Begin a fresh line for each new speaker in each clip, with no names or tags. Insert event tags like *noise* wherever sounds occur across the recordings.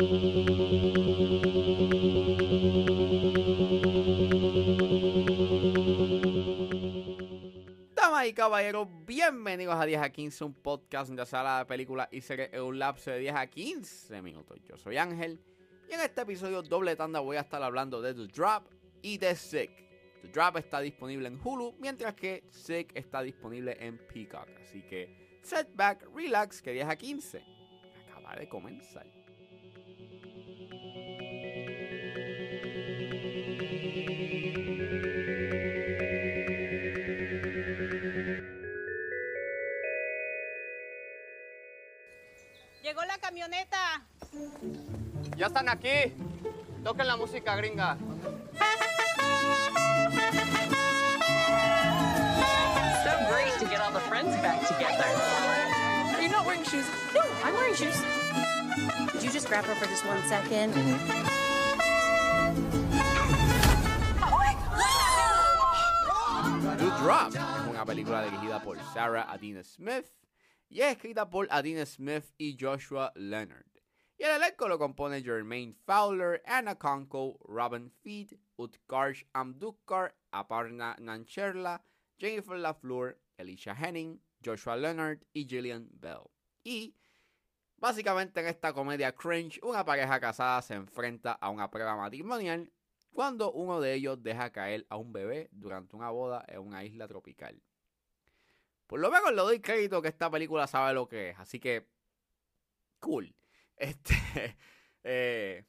Damas y caballeros, bienvenidos a 10 a 15, un podcast donde sala de películas y series en un lapso de 10 a 15 minutos. Yo soy Ángel y en este episodio doble tanda voy a estar hablando de The Drop y de Sick. The Drop está disponible en Hulu, mientras que Sick está disponible en Peacock. Así que setback, relax, que 10 a 15 acaba de comenzar.
Llegó la camioneta.
Ya están aquí. Toquen la música gringa.
so great to get all the friends back together.
You're not wearing shoes.
No, I'm wearing shoes.
Could you just grab her for just one second?
The Drop es una película dirigida por Sarah Adina Smith y es escrita por Adina Smith y Joshua Leonard. Y el elenco lo compone Jermaine Fowler, Anna Conko, Robin Feed, Utkarsh Amdukar, Aparna Nancherla, Jennifer LaFleur, Alicia Henning, Joshua Leonard y Gillian Bell. Y básicamente en esta comedia cringe, una pareja casada se enfrenta a una prueba matrimonial cuando uno de ellos deja caer a un bebé durante una boda en una isla tropical. Por lo menos le doy crédito que esta película sabe lo que es, así que cool. *laughs* Este, eh,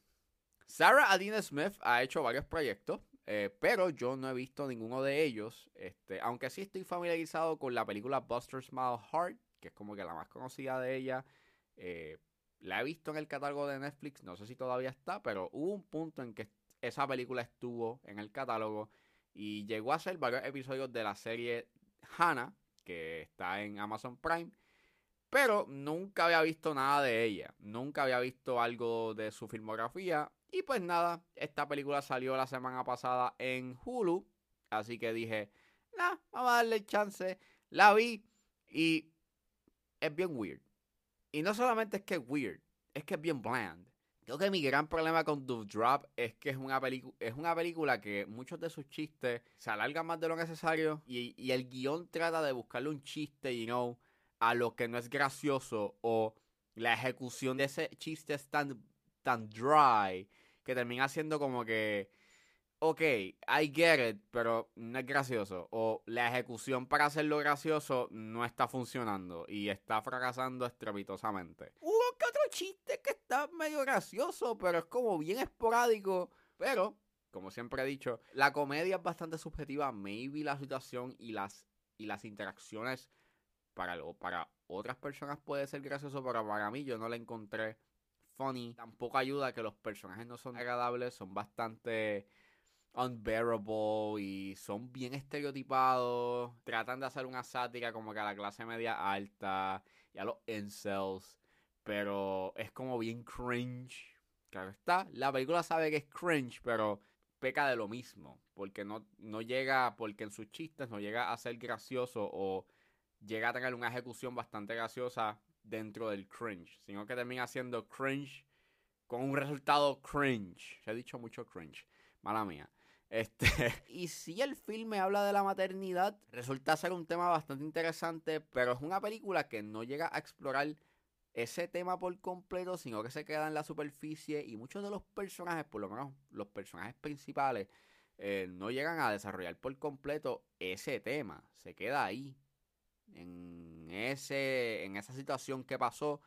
Sarah Adina Smith ha hecho varios proyectos, eh, pero yo no he visto ninguno de ellos. Este, aunque sí estoy familiarizado con la película Buster Smile Heart, que es como que la más conocida de ella. Eh, la he visto en el catálogo de Netflix, no sé si todavía está, pero hubo un punto en que esa película estuvo en el catálogo y llegó a ser varios episodios de la serie Hannah, que está en Amazon Prime. Pero nunca había visto nada de ella. Nunca había visto algo de su filmografía. Y pues nada, esta película salió la semana pasada en Hulu. Así que dije, nah, vamos a darle chance. La vi y es bien weird. Y no solamente es que es weird, es que es bien bland. Creo que mi gran problema con The Drop es que es una, es una película que muchos de sus chistes se alargan más de lo necesario y, y el guion trata de buscarle un chiste, you know, a lo que no es gracioso o la ejecución de ese chiste es tan, tan dry que termina siendo como que, ok, I get it, pero no es gracioso. O la ejecución para hacerlo gracioso no está funcionando y está fracasando estrepitosamente. Que otro chiste que está medio gracioso, pero es como bien esporádico. Pero, como siempre he dicho, la comedia es bastante subjetiva. Maybe la situación y las, y las interacciones para, lo- para otras personas puede ser gracioso, pero para mí yo no la encontré funny. Tampoco ayuda que los personajes no son agradables, son bastante unbearable y son bien estereotipados. Tratan de hacer una sátira como que a la clase media alta y a los incels, pero es como bien cringe. Claro está, la película sabe que es cringe, pero peca de lo mismo, porque no, no llega, porque en sus chistes no llega a ser gracioso o llega a tener una ejecución bastante graciosa dentro del cringe, sino que termina siendo cringe con un resultado cringe. Se he dicho mucho cringe, mala mía. Este, *laughs* y si el filme habla de la maternidad, resulta ser un tema bastante interesante, pero es una película que no llega a explorar ese tema por completo, sino que se queda en la superficie y muchos de los personajes, por lo menos los personajes principales, eh, no llegan a desarrollar por completo ese tema. Se queda ahí, en, ese, en esa situación que pasó,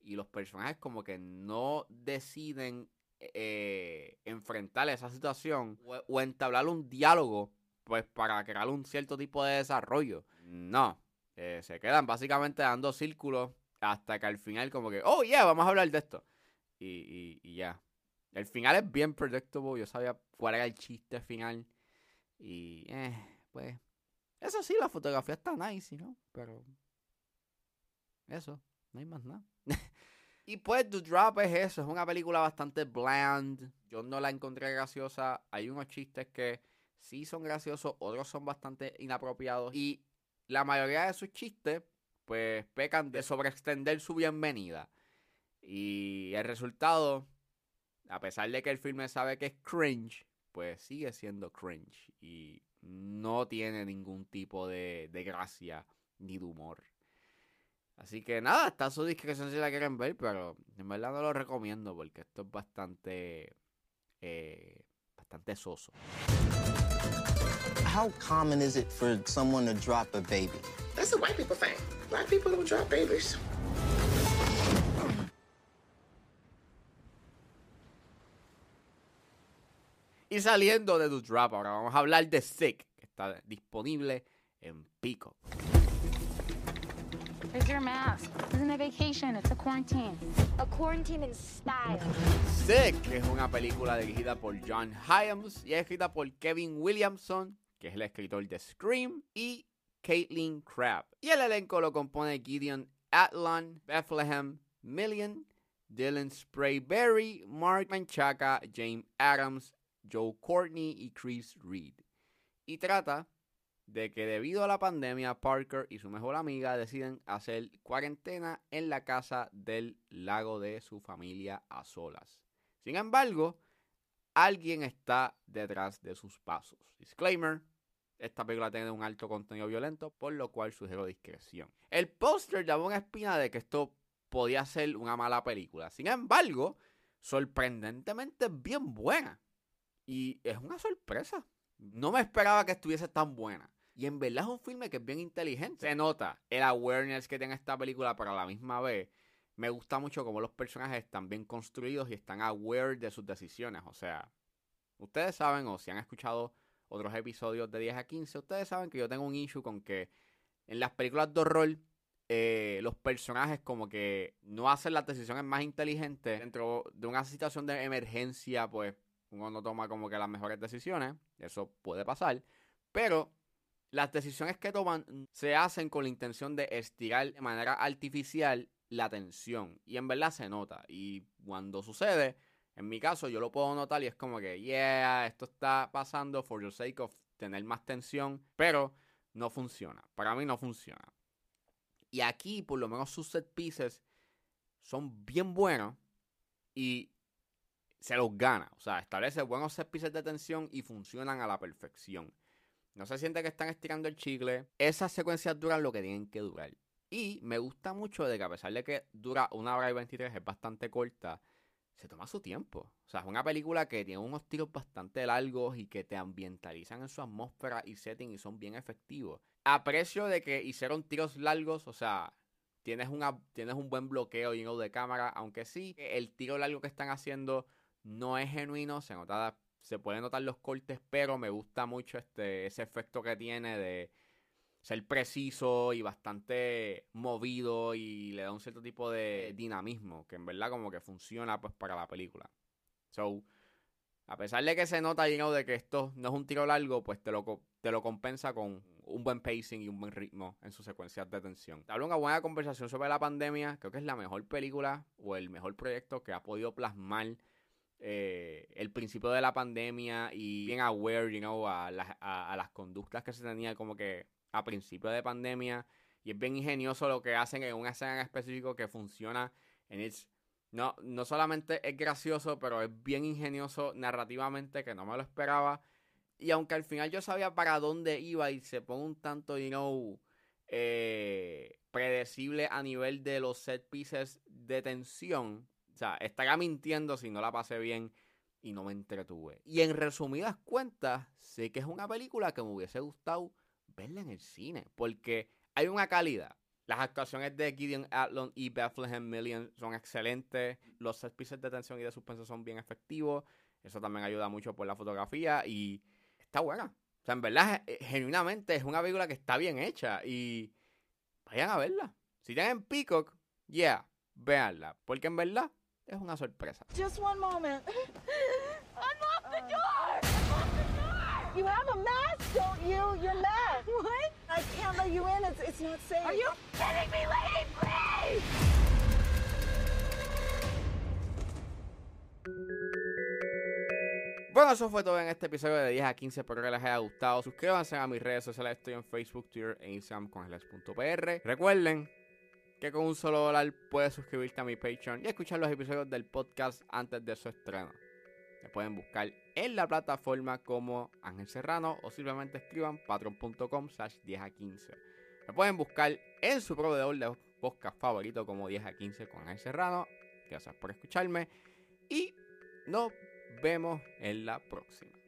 y los personajes como que no deciden eh, enfrentar esa situación o, o entablar un diálogo pues para crear un cierto tipo de desarrollo. No, eh, se quedan básicamente dando círculos hasta que al final como que, oh yeah, vamos a hablar de esto. Y, y, ya. El final es bien predictable, yo sabía cuál era el chiste final. Y, eh, pues, eso sí, la fotografía está nice, ¿no? Pero, eso, no hay más nada. *laughs* Y pues The Drop es eso, es una película bastante bland. Yo no la encontré graciosa. Hay unos chistes que sí son graciosos, otros son bastante inapropiados. Y la mayoría de sus chistes, pues pecan de sobreextender su bienvenida. Y el resultado, a pesar de que el filme sabe que es cringe, pues sigue siendo cringe. Y no tiene ningún tipo de, de gracia ni de humor. Así que nada, está a su discreción si la quieren ver, pero en verdad no lo recomiendo porque esto es bastante, eh, bastante soso.
How common is it for someone to drop a?
That's a white people thing. Black people don't drop babies.
Y saliendo de The Drop, ahora vamos a hablar de Sick, que está disponible en Pico.
Where's your mask? This isn't a vacation, it's a quarantine.
A quarantine in style.
Sick es una película dirigida por John Hyams y es escrita por Kevin Williamson, que es el escritor de Scream, y Caitlin Crabb. Y el elenco lo compone Gideon Atlan, Bethlehem Million, Dylan Sprayberry, Mark Manchaca, James Adams, Joe Courtney y Chris Reed. Y trata de que debido a la pandemia, Parker y su mejor amiga deciden hacer cuarentena en la casa del lago de su familia a solas. Sin embargo, alguien está detrás de sus pasos. Disclaimer. Esta película tiene un alto contenido violento, por lo cual sugiero discreción. El póster daba una espina de que esto podía ser una mala película. Sin embargo, sorprendentemente bien buena. Y es una sorpresa. No me esperaba que estuviese tan buena. Y en verdad es un filme que es bien inteligente. Se nota el awareness que tiene esta película, pero a la misma vez me gusta mucho cómo los personajes están bien construidos y están aware de sus decisiones. O sea, ustedes saben, o si han escuchado otros episodios de 10 a 15, ustedes saben que yo tengo un issue con que en las películas de horror eh, los personajes como que no hacen las decisiones más inteligentes dentro de una situación de emergencia, pues uno no toma como que las mejores decisiones, eso puede pasar, pero las decisiones que toman se hacen con la intención de estirar de manera artificial la tensión. Y en verdad se nota. Y cuando sucede, en mi caso yo lo puedo notar y es como que, yeah, esto está pasando for the sake of tener más tensión, pero no funciona, para mí no funciona. Y aquí por lo menos sus set pieces son bien buenos y se los gana. O sea, establece buenos set pieces de tensión y funcionan a la perfección. No se siente que están estirando el chicle. Esas secuencias duran lo que tienen que durar. Y me gusta mucho de que a pesar de que dura una hora y 23, es bastante corta, se toma su tiempo. O sea, es una película que tiene unos tiros bastante largos y que te ambientalizan en su atmósfera y setting y son bien efectivos. Aprecio de que hicieron tiros largos, o sea, tienes, una, tienes un buen bloqueo y de cámara, aunque sí, el tiro largo que están haciendo no es genuino, se nota, se pueden notar los cortes, pero me gusta mucho este, ese efecto que tiene de ser preciso y bastante movido y le da un cierto tipo de dinamismo que en verdad como que funciona pues para la película. So, a pesar de que se nota you de que esto no es un tiro largo, pues te lo, te lo compensa con un buen pacing y un buen ritmo en sus secuencias de tensión. Habla una buena conversación sobre la pandemia, creo que es la mejor película o el mejor proyecto que ha podido plasmar eh, el principio de la pandemia y bien aware, you know, a las, a, las conductas que se tenía como que a principio de pandemia. Y es bien ingenioso lo que hacen en una escena en específico que funciona en no, no solamente es gracioso, pero es bien ingenioso narrativamente que no me lo esperaba. Y aunque al final yo sabía para dónde iba y se pone un tanto, you know, eh, predecible a nivel de los set pieces de tensión, o sea, estaría mintiendo si no la pasé bien y no me entretuve. Y en resumidas cuentas, sé que es una película que me hubiese gustado verla en el cine. Porque hay una calidad. Las actuaciones de Gideon Atlon y Bethlehem Million son excelentes. Los set pieces de tensión y de suspenso son bien efectivos. Eso también ayuda mucho por la fotografía y está buena. O sea, en verdad, eh, genuinamente es una película que está bien hecha y vayan a verla. Si tienen Peacock, yeah, véanla. Porque en verdad es una sorpresa.
Just one moment. *laughs* Unlock the door! You have a mask, don't you? Your mask. What? I can't let you in. It's, it's not safe. Are you kidding me, lady? Please!
Bueno, eso fue todo en este episodio de 10 a 15. Espero que les haya gustado. Suscríbanse a mis redes sociales. Estoy en Facebook, Twitter e Instagram con Recuerden que con un solo dólar puedes suscribirte a mi Patreon y escuchar los episodios del podcast antes de su estreno. Me pueden buscar en la plataforma como Ángel Serrano o simplemente escriban patreon.com slash 10 a 15. Me pueden buscar en su proveedor de podcast favorito como 10 a 15 con Ángel Serrano. Gracias por escucharme y nos vemos en la próxima.